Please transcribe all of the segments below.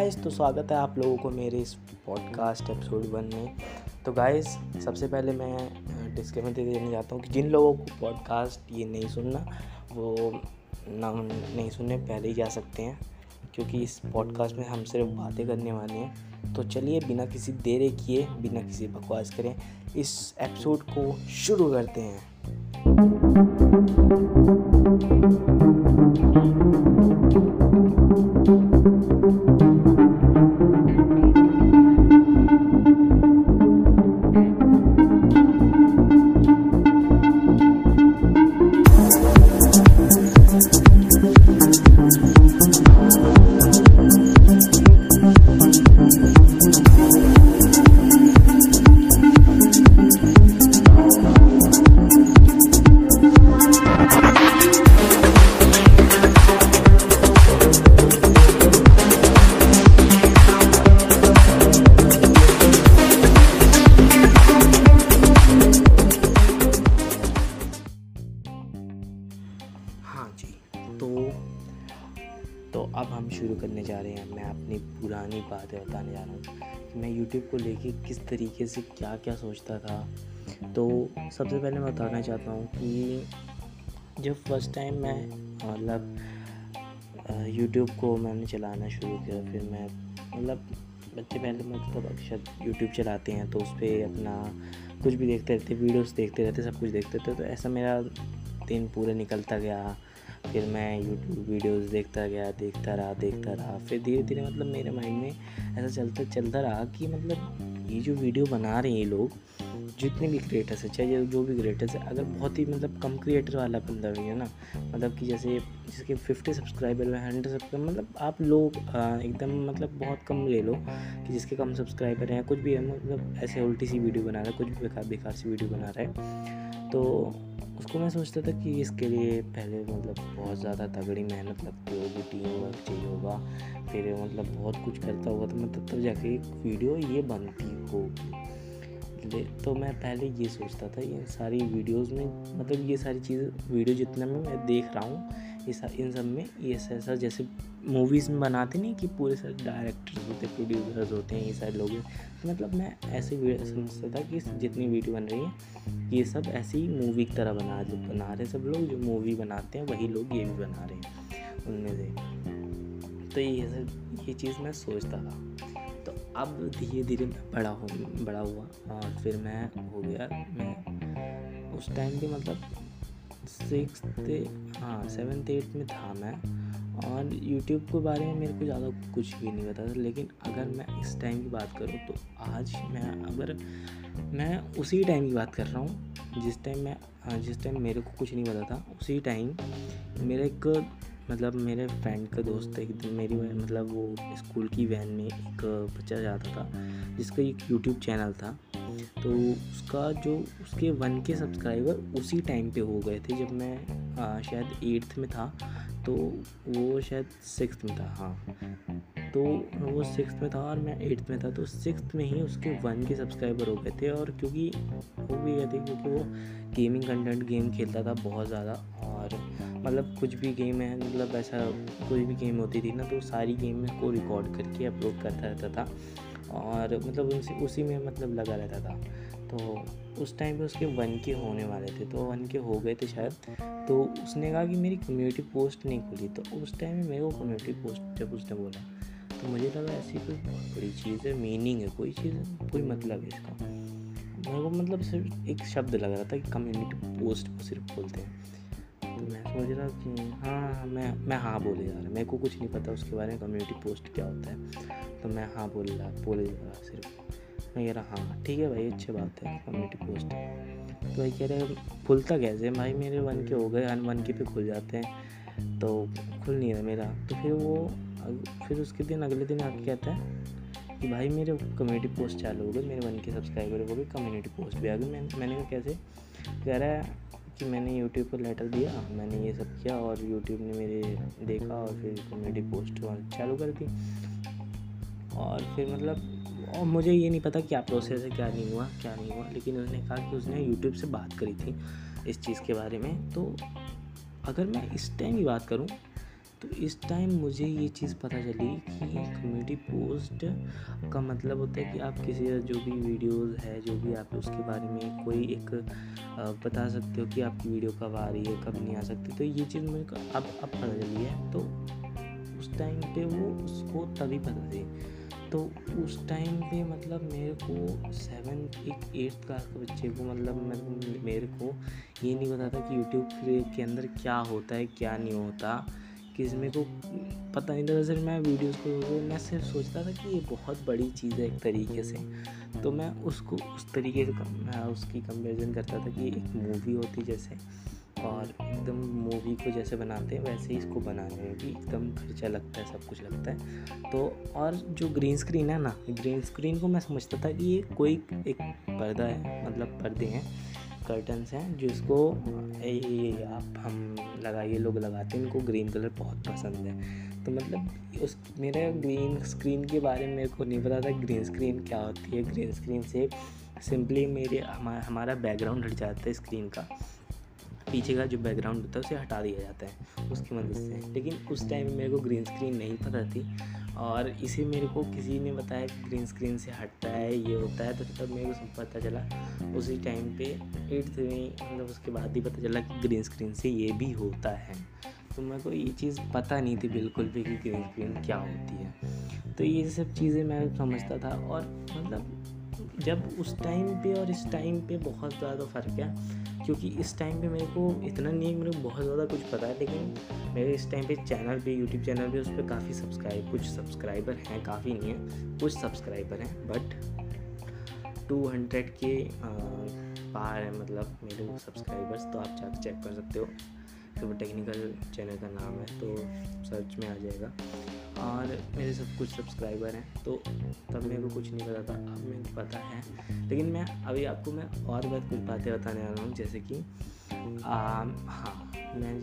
Guys तो स्वागत है आप लोगों को मेरे इस पॉडकास्ट एपिसोड वन में। तो गाइस सबसे पहले मैं डिस्क्लेमर दे देना चाहता हूँ कि जिन लोगों को पॉडकास्ट ये नहीं सुनना, वो ना, नहीं सुनने पहले ही जा सकते हैं, क्योंकि इस पॉडकास्ट में हम सिर्फ़ बातें करने वाले हैं। तो चलिए, बिना किसी देरे किए, बिना किसी बकवास करें, इस एपिसोड को शुरू करते हैं। जा रहे हैं। मैं अपनी पुरानी बातें बताने जा रहा हूँ कि मैं यूट्यूब को लेके किस तरीके से क्या क्या सोचता था। तो सबसे पहले मैं बताना चाहता हूँ कि जब फ़र्स्ट टाइम मैं मतलब यूट्यूब को मैंने चलाना शुरू किया, फिर मैं मतलब बच्चे पहले मतलब अक्सर यूट्यूब चलाते हैं तो उस पर अपना कुछ भी देखते रहते वीडियोस देखते रहते, सब कुछ देखते थे तो ऐसा मेरा दिन पूरा निकलता गया। फिर मैं यूट्यूब वीडियोस देखता गया, देखता रहा देखता रहा। फिर धीरे धीरे मतलब मेरे माइंड में ऐसा चलता चलता रहा कि मतलब ये जो वीडियो बना रहे हैं ये लोग, जितने भी क्रिएटर्स है, चाहे जो भी क्रिएटर्स है, अगर बहुत ही मतलब कम क्रिएटर वाला बंदा भी है ना मतलब कि जैसे जिसके फिफ्टी सब्सक्राइबर है हंड्रेड सब्सक्राइबर मतलब आप लोग एकदम मतलब बहुत कम ले लो कि जिसके कम सब्सक्राइबर हैं, कुछ भी है मतलब ऐसे उल्टी सी वीडियो बना रहा है, कुछ भी बेकार बेकार सी वीडियो बना रहा है। तो उसको मैं सोचता था कि इसके लिए पहले मतलब बहुत ज़्यादा तगड़ी मेहनत लगती होगी टीम वर्क चाहिए होगा, फिर मतलब बहुत कुछ करता होगा तो मतलब तब जाके एक वीडियो ये बनती होगी। तो मैं पहले ये सोचता था, ये सारी वीडियोस में मतलब ये सारी चीज़ वीडियो जितना में मैं देख रहा हूँ इन सब में ये ऐसा जैसे मूवीज़ में बनाते नहीं कि पूरे सारे डायरेक्टर्स होते हैं प्रोड्यूसर्स होते हैं, ये सारे लोग तो मतलब मैं ऐसे समझता था कि जितनी वीडियो बन रही है, ये सब ऐसी मूवी की तरह बना बना रहे सब लोग, जो मूवी बनाते हैं, वही लोग ये भी बना रहे हैं, उनमें से। तो ये सब, ये चीज़ मैं सोचता था। तो अब धीरे धीरे मैं बड़ा हो, बड़ा हुआ, और फिर मैं हो गया, मैं उस टाइम भी मतलब सिक्स हाँ सेवन्थ एट्थ में था मैं। और यूट्यूब के बारे में मेरे को ज़्यादा कुछ भी नहीं पता था लेकिन अगर मैं इस टाइम की बात करूँ तो आज मैं अगर मैं उसी टाइम की बात कर रहा हूँ जिस टाइम मैं जिस टाइम मेरे को कुछ नहीं पता था उसी टाइम मेरे एक मतलब मेरे फ्रेंड का दोस्त एक मेरी मतलब वो स्कूल की वैन में एक बच्चा जाता था जिसका एक यूट्यूब चैनल था। तो उसका जो उसके वन के सब्सक्राइबर उसी टाइम पे हो गए थे जब मैं आ, शायद एट्थ में था। तो वो शायद सिक्स में था हाँ। तो वो सिक्स में था और मैं एट्थ में था तो सिक्स में ही उसके वन के सब्सक्राइबर हो गए थे और क्योंकि हो भी गए थे क्योंकि वो गेमिंग कंटेंट गेम खेलता था बहुत ज़्यादा और मतलब कुछ भी गेम है मतलब ऐसा कोई भी गेम होती थी ना तो सारी गेम को रिकॉर्ड करके अपलोड करता रहता था और मतलब उनसे, उसी में मतलब लगा रहता था। तो उस टाइम पे उसके वन के होने वाले थे तो वन के हो गए थे शायद। तो उसने कहा कि मेरी कम्युनिटी पोस्ट नहीं खुली तो उस टाइम में मेरे को कम्युनिटी पोस्ट जब उसने बोला तो मुझे लगा ऐसी कोई बहुत बड़ी चीज़ है मीनिंग है, कोई चीज़ कोई मतलब है इसका। मेरे को मतलब सिर्फ़ एक शब्द लग रहा था कि कम्युनिटी पोस्ट को सिर्फ़ बोलते हैं। तो मैं सोच रहा कि हाँ मैं मैं हाँ बोले जा रहा मेरे को कुछ नहीं पता उसके बारे में कम्युनिटी पोस्ट क्या होता है। तो मैं हाँ बोल रहा, बोले जा रहा सिर्फ़। मैं कह रहा हाँ ठीक है भाई, अच्छी बात है कम्युनिटी पोस्ट तो भाई कह रहे खुलता कैसे भाई? मेरे वन के हो गए वन के पे खुल जाते हैं तो खुल नहीं रहा मेरा। तो फिर वो फिर उसके दिन, अगले दिन आके कहता है कि भाई, मेरे कम्युनिटी पोस्ट चालू हो गए, मेरे वन के सब्सक्राइबर हो गए कम्युनिटी पोस्ट भी आ गई मैंने मैंने कहा, कैसे? कह रहा है कि मैंने यूट्यूब पर लेटर दिया, मैंने ये सब किया और यूट्यूब ने मेरे देखा और फिर कम्युनिटी पोस्ट चालू कर दी। और फिर मतलब और मुझे ये नहीं पता क्या प्रोसेस है क्या नहीं हुआ, क्या नहीं हुआ, लेकिन उसने कहा कि उसने यूट्यूब से बात करी थी इस चीज़ के बारे में। तो अगर मैं इस टाइम की बात करूँ तो इस टाइम मुझे ये चीज़ पता चली कि कम्युनिटी पोस्ट का मतलब होता है कि आप किसी जो भी वीडियोस है, जो भी आप उसके बारे में कोई एक बता सकते हो कि आपकी वीडियो कब आ रही है, कब नहीं आ सकती तो ये चीज़ मुझे अब अब पता चली है। तो उस टाइम पे वो उसको तभी पता थी तो उस टाइम पे मतलब मेरे को सेवन एक एट्थ क्लास के बच्चे को मतलब मेरे, मेरे को ये नहीं पता था कि यूट्यूब के अंदर क्या होता है क्या नहीं होता कि मेरे को पता नहीं था। सिर्फ़ मैं वीडियोस को मैं सिर्फ़ सोचता था कि ये बहुत बड़ी चीज़ है एक तरीके से। तो मैं उसको उस तरीके से मैं उसकी कंपेरिजन करता था कि एक मूवी होती जैसे। और एकदम मूवी को जैसे बनाते हैं, वैसे ही इसको बनाने में भी एकदम खर्चा लगता है, सब कुछ लगता है। तो और जो ग्रीन स्क्रीन है ना ग्रीन स्क्रीन को मैं समझता था कि ये कोई एक पर्दा है मतलब पर्दे हैं कर्टन्स हैं, जिसको ये आप, हम लगाइए लोग लगाते हैं, इनको ग्रीन कलर बहुत पसंद है। तो मतलब उस, मेरे ग्रीन स्क्रीन के बारे में मेरे को नहीं पता था ग्रीन स्क्रीन क्या होती है। ग्रीन स्क्रीन से सिंपली मेरे हमारा बैकग्राउंड हट जाता है स्क्रीन का। पीछे का जो बैकग्राउंड होता है, उसे हटा दिया जाता है, उसकी मदद से। लेकिन उस टाइम मेरे को ग्रीन स्क्रीन नहीं पता थी और इसे मेरे को किसी ने बताया कि ग्रीन स्क्रीन से हटता है, ये होता है तो तब मेरे को सब पता चला। उसी टाइम पे एट्थ में मतलब उसके बाद ही पता चला कि ग्रीन स्क्रीन से ये भी होता है। तो मेरे को ये चीज़ पता नहीं थी बिल्कुल भी कि ग्रीन स्क्रीन क्या होती है। तो ये सब चीज़ें मैं समझता था और मतलब जब उस टाइम पे और इस टाइम पे बहुत ज़्यादा फ़र्क है, क्योंकि इस टाइम पे मेरे को इतना नहीं है मेरे को बहुत ज़्यादा कुछ पता है, लेकिन मेरे इस टाइम पे चैनल भी यूट्यूब चैनल भी उस पर काफ़ी सब्सक्राइब कुछ सब्सक्राइबर हैं, काफ़ी नहीं है, कुछ सब्सक्राइबर हैं बट टू हंड्रेड के पार है मतलब मेरे सब्सक्राइबर्स तो आप जाकर चेक कर सकते हो तो टेक्निकल चैनल का नाम है तो सर्च में आ जाएगा। और मेरे सब कुछ सब्सक्राइबर हैं तो तब मेरे को कुछ नहीं पता था, अब मेरे को पता है। लेकिन मैं, अभी आपको मैं और बात कुछ बातें बताने वाला हूँ, जैसे कि हाँ मैं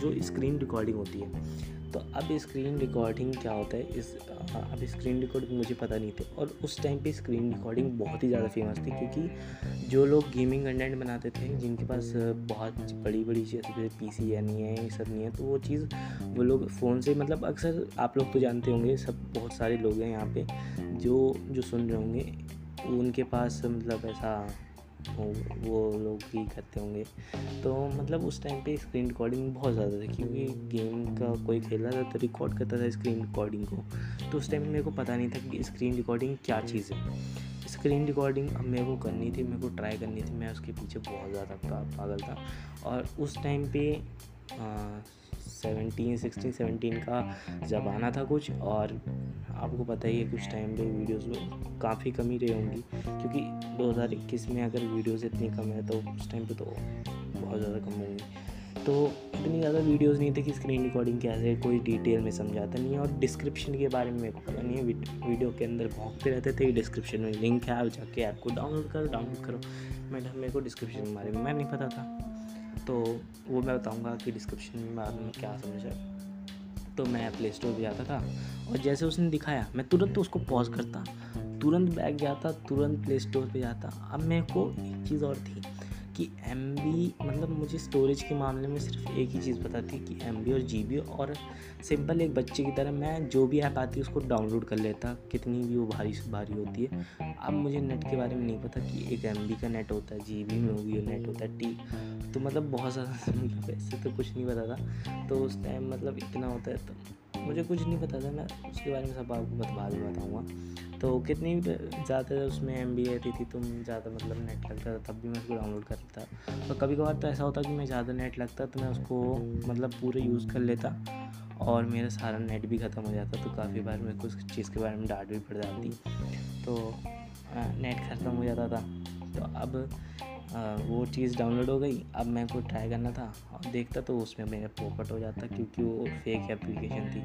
जो स्क्रीन रिकॉर्डिंग होती है। तो अब स्क्रीन रिकॉर्डिंग क्या होता है? इस अब स्क्रीन रिकॉर्डिंग मुझे पता नहीं थी। और उस टाइम पे स्क्रीन रिकॉर्डिंग बहुत ही ज़्यादा फ़ेमस थी, क्योंकि जो लोग गेमिंग कंटेंट बनाते थे, जिनके पास बहुत बड़ी बड़ी जैसे पी सी है नहीं है, ये सब नहीं है तो वो चीज़ वो लोग फ़ोन से मतलब अक्सर आप लोग तो जानते होंगे, सब बहुत सारे लोग हैं यहाँ पे, जो जो सुन रहे होंगे, उनके पास मतलब ऐसा वो वो लोग ही करते होंगे। तो मतलब उस टाइम पे स्क्रीन रिकॉर्डिंग बहुत ज़्यादा थी, क्योंकि गेम का कोई खेल रहा था तो रिकॉर्ड करता था स्क्रीन रिकॉर्डिंग को। तो उस टाइम मेरे को पता नहीं था कि स्क्रीन रिकॉर्डिंग क्या चीज़ है। स्क्रीन रिकॉर्डिंग अब मेरे को करनी थी, मेरे को ट्राई करनी थी, मैं उसके पीछे बहुत ज़्यादा पागल था। और उस टाइम पे सेवनटीन, सिक्सटीन, सेवनटीन का ज़माना था कुछ और आपको पता ही है कुछ टाइम पे वीडियोस में काफ़ी कमी रही होंगी, क्योंकि 2021 में अगर वीडियोस इतनी कम है तो उस टाइम पे तो बहुत ज़्यादा कम होंगी। तो इतनी ज़्यादा वीडियोस नहीं थे कि स्क्रीन रिकॉर्डिंग कैसे कोई डिटेल में समझाता नहीं है और डिस्क्रिप्शन के बारे में मेरे को पता नहीं है। वीडियो के अंदर भोंकते रहते थे डिस्क्रिप्शन में लिंक है, आप जाके ऐप को डाउनलोड करो डाउनलोड करो। मैडम, मेरे को डिस्क्रिप्शन के बारे में मैं नहीं पता था। तो वो मैं बताऊँगा कि डिस्क्रिप्शन में बाद में क्या समझा तो मैं प्ले स्टोर पर जाता था और जैसे उसने दिखाया, मैं तुरंत उसको पॉज करता। तुरंत बैग जाता तुरंत प्ले स्टोर पर जाता। अब मेरे को एक चीज़ और थी कि एमबी मतलब मुझे स्टोरेज के मामले में सिर्फ़ एक ही चीज़ पता थी कि एमबी और जीबी और सिंपल एक बच्चे की तरह मैं जो भी ऐप आती है उसको डाउनलोड कर लेता, कितनी भी वो भारी से भारी होती है। अब मुझे नेट के बारे में नहीं पता कि एक MB का नेट होता है जी बी में भी नेट होता है टी तो मतलब बहुत ज़्यादा मतलब ऐसे तो कुछ नहीं पता था। तो उस टाइम मतलब इतना होता है तो मुझे कुछ नहीं पता था, मैं उसके बारे में सब आपको बाद में बताऊँगा। तो कितनी ज़्यादा उसमें एम बी आती थी तो ज़्यादा मतलब नेट लगता था, तब भी मैं उसको डाउनलोड करता तो कभी कभार तो ऐसा होता कि मैं ज़्यादा नेट लगता तो मैं उसको मतलब पूरे यूज़ कर लेता और मेरा सारा नेट भी ख़त्म हो जाता तो काफ़ी बार मेरे को उस चीज़ के बारे में डांट भी पड़ जाती। तो नेट ख़त्म हो जाता था। तो अब वो चीज़ डाउनलोड हो गई। अब मैं को ट्राई करना था और देखता तो उसमें मेरा पोपट हो जाता क्योंकि वो फेक एप्लीकेशन थी।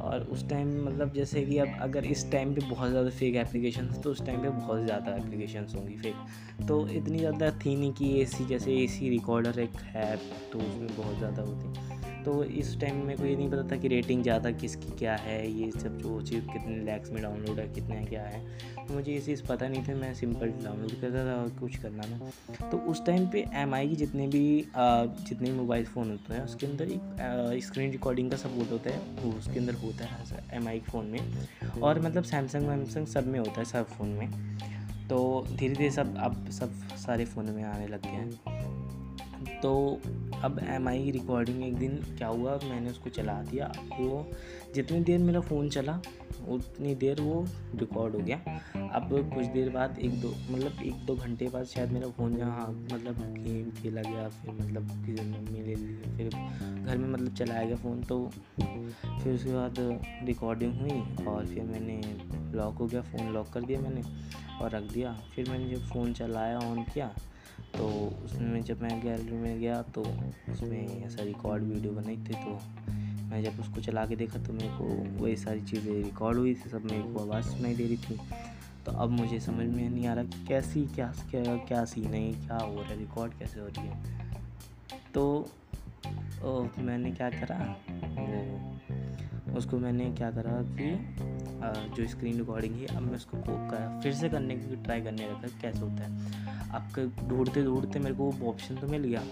और उस टाइम मतलब जैसे कि अब अगर इस टाइम पे बहुत ज़्यादा फेक एप्लीकेशन तो उस टाइम पे बहुत ज़्यादा एप्लीकेशन होंगी फेक तो इतनी ज़्यादा थी नहीं कि एसी जैसे एसी रिकॉर्डर एक है तो उसमें बहुत ज़्यादा होती। तो इस टाइम मेरे को ये नहीं पता था कि रेटिंग ज़्यादा किसकी क्या है, ये सब जो चीज़ कितने लैक्स में डाउनलोड है, कितने क्या है। तो मुझे ये चीज़ पता नहीं था, मैं सिंपल डाउनलोड करता था और कुछ करना था तो उस टाइम पे एम की जितने भी जितने भी मोबाइल फ़ोन होते हैं, उसके अंदर एक स्क्रीन रिकॉर्डिंग का सपोर्ट होता है, वो उसके अंदर होता है एम आई फ़ोन में। और मतलब सैमसंग वैमसंग सब में होता है, सब फ़ोन में। तो धीरे धीरे सब, अब सब सारे फ़ोन में आने लग गए हैं। तो अब एम आई की रिकॉर्डिंग एक दिन? क्या हुआ? मैंने उसको चला दिया। वो जितनी देर मेरा फ़ोन चला, उतनी देर वो रिकॉर्ड हो गया। अब कुछ देर बाद एक दो मतलब एक दो घंटे बाद शायद मेरा फ़ोन जहाँ मतलब गेम खेला गया, फिर मतलब किसी मम्मी ले ली फिर घर में मतलब चलाया गया फ़ोन तो फिर उसके बाद रिकॉर्डिंग हुई और फिर मैंने लॉक हो गया फ़ोन लॉक कर दिया मैंने और रख दिया। फिर मैंने जब फ़ोन चलाया ऑन किया तो उसमें जब मैं गैलरी में गया तो उसमें ऐसा रिकॉर्ड वीडियो बनाई थी तो मैं जब उसको चला के देखा तो मेरे को वही सारी चीज़ें रिकॉर्ड हुई थी सब मेरे को आवाज़ सुनाई दे रही थी। तो अब मुझे समझ में नहीं आ रहा कि कैसी क्या क्या क्या सीन है क्या हो रहा है रिकॉर्ड कैसे हो रही है। तो ओ, मैंने क्या करा वो उसको मैंने क्या करा कि जो स्क्रीन रिकॉर्डिंग है, अब मैं उसको फिर से करने की ट्राई करने लगा, कैसे होता है। अब ढूंढते ढूंढते मेरे को वो ऑप्शन तो मिल गया।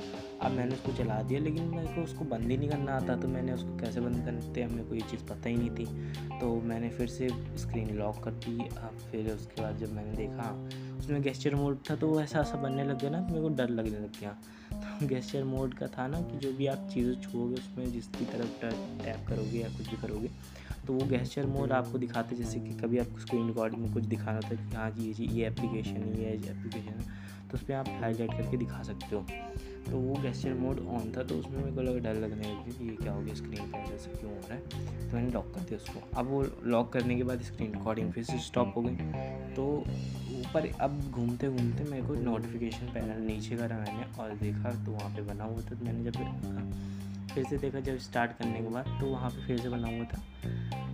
अब मैंने उसको चला दिया, लेकिन मेरे को उसको बंद ही नहीं करना आता तो मैंने उसको कैसे बंद करते हैं मेरे को ये चीज़ पता ही नहीं थी। तो मैंने फिर से स्क्रीन लॉक कर दी, अब फिर उसके बाद जब मैंने देखा, उसमें गेस्चर मोड था तो ऐसा ऐसा बनने लग गया ना मेरे को डर लगने लग गया। तो गेस्चर मोड का था ना, कि जो भी आप चीज़ें छुओगे, उसमें जिसकी तरफ़ टैप करोगे या कुछ भी करोगे तो वो गेस्चर मोड आपको दिखाते जैसे कि कभी आपको स्क्रीन रिकॉर्डिंग में कुछ दिखाना था कि हाँ जी, ये जी, ये एप्लीकेशन ये एप्लीकेशन तो उस पर आप हाईलाइट करके दिखा सकते हो। तो वो गेस्चर मोड ऑन था तो उसमें मेरे को लगा डर लगने लगी कि ये क्या हो गया स्क्रीन पर ऐसा क्यों हो रहा है? तो मैंने लॉक कर दिया उसको। अब वो लॉक करने के बाद स्क्रीन रिकॉर्डिंग फिर से स्टॉप हो गई। तो ऊपर अब घूमते घूमते मेरे को नोटिफिकेशन पैनल नीचे करा मैंने और देखा तो वहाँ पे बना हुआ था तो मैंने जब फिर से देखा जब स्टार्ट करने के बाद तो वहाँ पे फिर से बना हुआ था।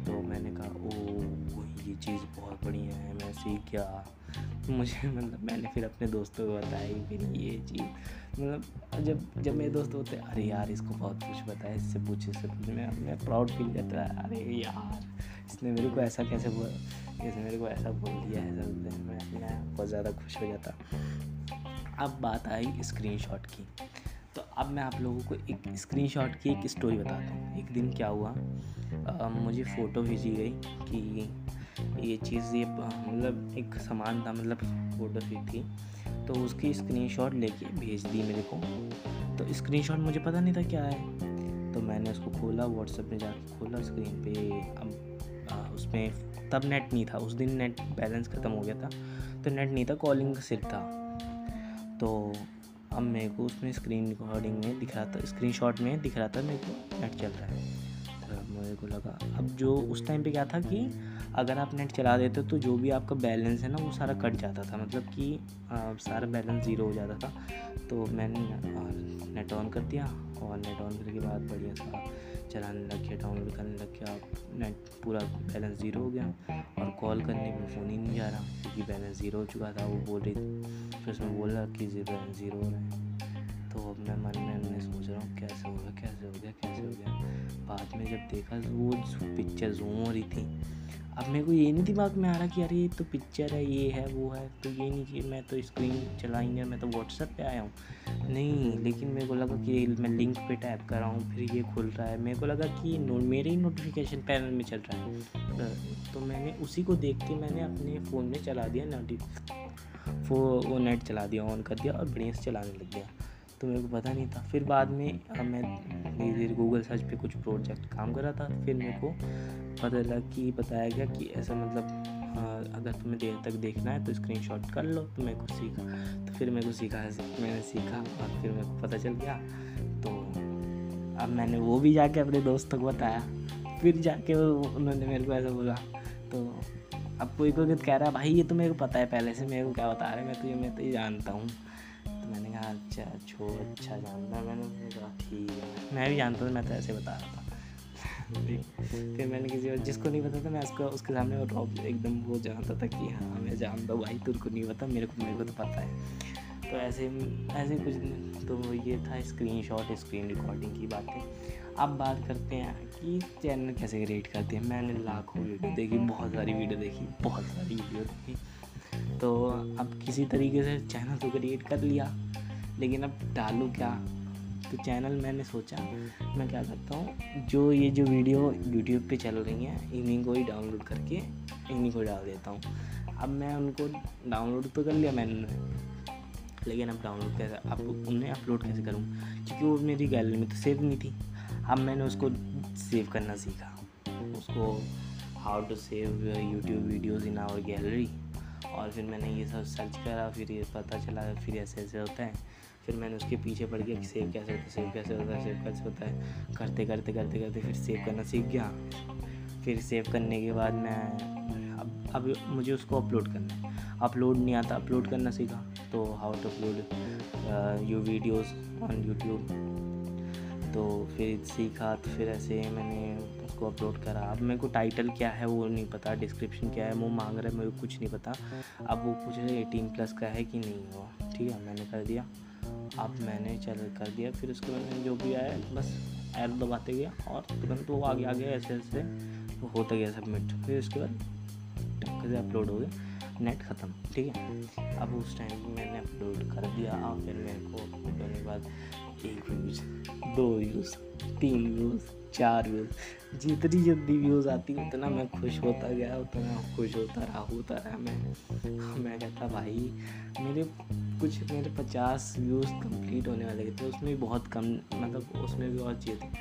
तो मैंने कहा ओ ये चीज़ बहुत बढ़िया है, मैं सीख गया। मुझे मतलब मैंने फिर अपने दोस्तों को बताई फिर ये चीज़। मतलब जब जब मेरे दोस्त होते अरे यार, इसको बहुत कुछ बताया इससे पूछे इससे पूछे। मैं मैं प्राउड फील करता है अरे यार, इसने मेरे को ऐसा कैसे बोल, इसने मेरे को ऐसा बोल दिया है सब मैं बहुत ज़्यादा खुश हो जाता। अब बात आई स्क्रीन की। तो अब मैं आप लोगों को एक स्क्रीन की एक स्टोरी बताता हूँ। एक दिन क्या हुआ आ, मुझे फ़ोटो भेजी गई कि ये चीज़ ये मतलब एक सामान था मतलब फ़ोटो सी थी। तो उसकी स्क्रीनशॉट लेके भेज दी मेरे को। तो स्क्रीनशॉट मुझे पता नहीं था क्या है। तो मैंने उसको खोला व्हाट्सएप में जाके खोला स्क्रीन पे। अब उसमें तब नेट नहीं था। उस दिन नेट बैलेंस ख़त्म हो गया था। तो नेट नहीं था कॉलिंग सिर्फ़ था। तो अब मेरे को उसमें स्क्रीन रिकॉर्डिंग में दिख रहा था स्क्रीन में दिख रहा था मेरे को नेट चल रहा है। तो मेरे को लगा, अब जो उस टाइम पे क्या था कि अगर आप नेट चला देते तो जो भी आपका बैलेंस है ना, वो सारा कट जाता था। मतलब कि सारा बैलेंस ज़ीरो हो जाता था। तो मैंने नेट ऑन कर दिया और नेट ऑन करने के बाद बढ़िया सा चलाने लग गया डाउनलोड करने लग गया नेट पूरा बैलेंस ज़ीरो हो गया और कॉल करने में फ़ोन ही नहीं जा रहा। क्योंकि बैलेंस ज़ीरो हो चुका था, वो बोल रही फिर उसमें बोल रहा कि बैलेंस ज़ीरो हो रहा है। तो अब मैं मन में, मैं सोच रहा हूँ कैसे हो गया, कैसे हो गया, कैसे हो गया। बाद में जब देखा तो वो पिक्चर जूम हो रही थी। अब मेरे को ये नहीं दिमाग में आ रहा कि अरे ये तो पिक्चर है, ये है, वो है तो ये नहीं कि मैं तो स्क्रीन चलाई नहीं, मैं तो व्हाट्सएप पे आया हूँ। नहीं, लेकिन मेरे को लगा कि मैं लिंक पे टैप कर रहा हूँ, फिर ये खुल रहा है। मेरे को लगा कि मेरे ही नोटिफिकेशन पैनल में चल रहा है। तो मैंने उसी को देख के मैंने अपने फ़ोन में चला दिया नोटिफ वो नेट चला दिया ऑन कर दिया और बढ़िया से चलाने लग गया। तो मेरे को पता नहीं था। फिर बाद में मैं धीरे धीरे गूगल सर्च पे कुछ प्रोजेक्ट काम कर रहा था, फिर मेरे को पता लगा कि, बताया गया कि ऐसा मतलब अगर तुम्हें देर तक देखना है तो स्क्रीन कर लो तो मेरे को सीखा। तो फिर मेरे को सीखा, मैंने सीखा और फिर मेरे को पता चल गया। तो अब मैंने वो भी जाके अपने दोस्तों को बताया। फिर जाके उन्होंने मेरे को ऐसा बोला। तो अब कोई कोई कह रहा है, भाई, ये तो मेरे को पता है, पहले से मेरे को क्या बता रहे हैं, मैं तो ये मैं तो ये जानता हूँ। अच्छा छोड़ अच्छा जानना मैंने कहा ठीक है। मैं भी जानता था, मैं तो ऐसे बता रहा था। फिर मैंने किसी और, जिसको नहीं पता था, मैं उसको, उसके सामने एकदम वो जानता था कि हाँ मैं जानता हूँ, भाई तेरे को नहीं पता, मेरे को मेरे को तो पता है। तो ऐसे ऐसे कुछ तो ये था स्क्रीन शॉट स्क्रीन रिकॉर्डिंग की बातें। अब बात करते हैं कि चैनल कैसे क्रिएट करते हैं। मैंने लाखों वीडियो देखी, बहुत सारी वीडियो देखी, बहुत सारी वीडियो देखी। तो अब किसी तरीके से चैनल तो क्रिएट कर लिया। लेकिन अब डालूँ क्या? तो चैनल मैंने सोचा मैं क्या करता हूँ जो ये जो वीडियो यूट्यूब पे चल रही हैं इन्हीं को ही डाउनलोड करके इन्हीं को डाल देता हूँ। अब मैं उनको डाउनलोड तो कर लिया मैंने लेकिन अब डाउनलोड कैसे अब उन्हें अपलोड कैसे करूँ? क्योंकि वो मेरी गैलरी में तो सेव नहीं थी। अब मैंने उसको सेव करना सीखा। उसको how to save YouTube videos in our gallery और फिर मैंने ये सब सर्च करा फिर ये पता चला फिर ऐसे ऐसे होता है। फिर मैंने उसके पीछे पड़ गया कि सेव कैसे होता है सेव कैसे होता है सेव कैसे होता है। करते करते करते करते फिर सेव करना सीख गया। फिर सेव करने के बाद मैं अब अब मुझे उसको अपलोड करना है। अपलोड नहीं आता अपलोड करना सीखा। तो how to upload you videos on YouTube तो फिर सीखा तो फिर ऐसे मैंने उसको अपलोड करा। अब मेरे को टाइटल क्या है वो नहीं पता डिस्क्रिप्शन क्या है वो मांग रहा है, मेरे को कुछ नहीं पता। अब वो पूछ रहे एटीन प्लस का है कि नहीं हुआ ठीक है, मैंने कर दिया। अब मैंने चल कर दिया। फिर उसके बाद मैंने जो भी आया, बस एर दबाते गया और तुरंत वो आगे आ गया ऐसे ऐसे होता गया सबमिट। फिर उसके बाद टक्कर से अपलोड हो गया। नेट ख़त्म, ठीक है? अब उस टाइम मैंने अपलोड कर दिया और फिर मेरे को अपलोड होने के बाद एक व्यूज़ दो व्यूज़ तीन व्यूज़ चार व्यूज़ जितनी जल्दी व्यूज़ आती, उतना मैं खुश होता गया, उतना खुश होता रहा होता रहा मैं। मैं कहता, भाई, मेरे कुछ, मेरे पचास व्यूज़ कंप्लीट होने वाले थे उसमें भी बहुत कम मतलब उसमें भी और चाहिए थी।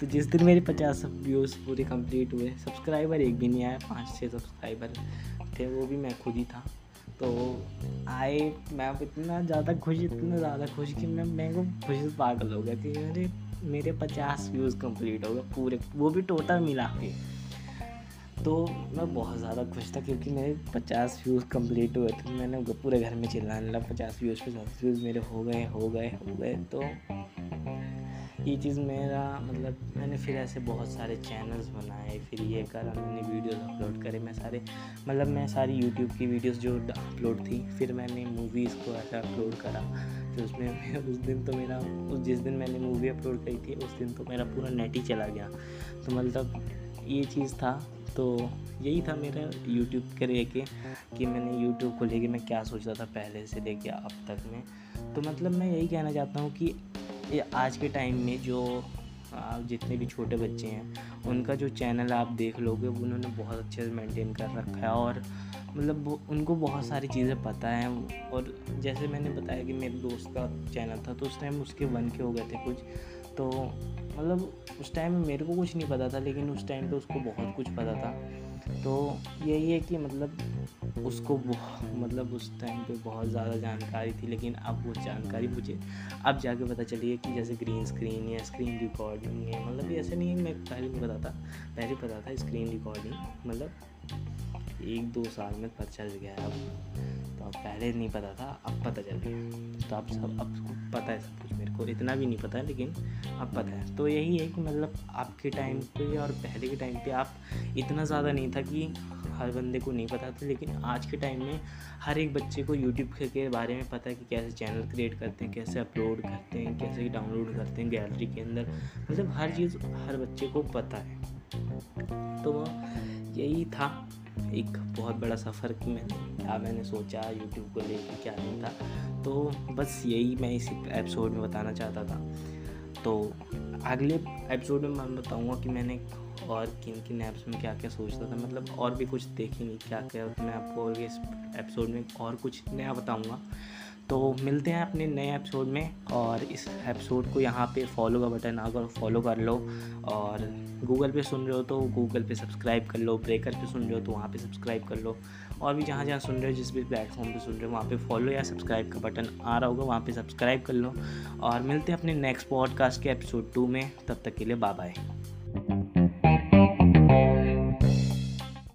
तो जिस दिन मेरे पचास व्यूज़ पूरे कंप्लीट हुए सब्सक्राइबर एक भी नहीं आया, पाँच छः सब्सक्राइबर थे, वो भी मैं खुद ही था। तो आए, मैं इतना ज़्यादा खुश, इतना ज़्यादा खुश कि मैं मैं को खुश पागल हो गया कि मेरे मेरे पचास व्यूज़ कंप्लीट हो गए पूरे। वो भी टोटल मिला के। तो मैं बहुत ज़्यादा खुश था क्योंकि मेरे पचास व्यूज़ कंप्लीट हुए थे। मैंने पूरे घर में चिल्लाने लगा, पचास व्यूज़ पचास व्यूज़ मेरे हो गए हो गए हो गए। तो ये चीज़ मेरा मतलब मैंने फिर ऐसे बहुत सारे चैनल्स बनाए, फिर ये करा मैंने वीडियोस अपलोड करे, मैं सारे मतलब मैं सारी यूट्यूब की वीडियोस जो अपलोड थी, फिर मैंने मूवीज़ को ऐसा अपलोड करा, फिर उसमें उस दिन तो मेरा, उस जिस दिन मैंने मूवी अपलोड करी थी, उस दिन तो मेरा पूरा नेट ही चला गया। तो मतलब ये चीज़ था तो यही था मेरा यूट्यूब के लेके, कि मैंने यूट्यूब को लेके मैं क्या सोचता था पहले से लेके अब तक में। तो मतलब मैं यही कहना चाहता हूँ कि ये आज के टाइम में जो जितने भी छोटे बच्चे हैं, उनका जो चैनल आप देख लोगे, उन्होंने बहुत अच्छे से मेंटेन कर रखा है और मतलब उनको बहुत सारी चीज़ें पता हैं। और जैसे मैंने बताया कि मेरे दोस्त का चैनल था तो उस टाइम उसके वन के हो गए थे कुछ। तो मतलब उस टाइम मेरे को कुछ नहीं पता था, लेकिन उस टाइम पे उसको बहुत कुछ पता था। तो यही है कि मतलब उसको मतलब उस टाइम पे बहुत ज़्यादा जानकारी थी, लेकिन अब वो जानकारी मुझे, अब जाके पता चली है कि जैसे ग्रीन स्क्रीन या स्क्रीन रिकॉर्डिंग है मतलब ऐसे नहीं है, मैं पहले नहीं पता था पहले पता था स्क्रीन रिकॉर्डिंग मतलब एक दो साल में पता चल गया अब अब। पहले नहीं पता था, अब पता चल गया। तो अब सब, अब पता है सब कुछ, मेरे को इतना भी नहीं पता है लेकिन अब पता है। तो यही है कि मतलब आपके टाइम पे और पहले के टाइम पे आप इतना ज़्यादा नहीं था कि हर बंदे को नहीं पता था, लेकिन आज के टाइम में हर एक बच्चे को यूट्यूब के बारे में पता है कि कैसे चैनल क्रिएट करते हैं, कैसे अपलोड करते हैं, कैसे डाउनलोड करते हैं गैलरी के अंदर। मतलब हर चीज़ हर बच्चे को पता है। तो यही था। एक बहुत बड़ा सफ़र कि मैंने क्या मैंने सोचा यूट्यूब को लेकर क्या नहीं था। तो बस यही मैं इस एपिसोड में बताना चाहता था। तो अगले एपिसोड में मैं बताऊँगा कि मैंने और किन किन ऐप्स में क्या क्या सोचता था। मतलब और भी कुछ देखेंगे क्या क्या मैं आपको इस एपिसोड में और कुछ नया बताऊँगा। तो मिलते हैं अपने नए एपिसोड में और इस एपिसोड को यहाँ पे फॉलो का बटन अगर फॉलो कर लो और गूगल पे सुन रहे हो तो गूगल पे सब्सक्राइब कर लो ब्रेकर पे सुन रहे हो तो वहाँ पे सब्सक्राइब कर लो और भी जहाँ जहाँ सुन रहे हो, जिस भी प्लेटफॉर्म पे सुन रहे हो, वहाँ पे फॉलो या सब्सक्राइब का बटन आ रहा होगा, वहाँ पे सब्सक्राइब कर लो और मिलते हैं अपने नेक्स्ट पॉडकास्ट के एपिसोड टू में, तब तक के लिए बाय बाय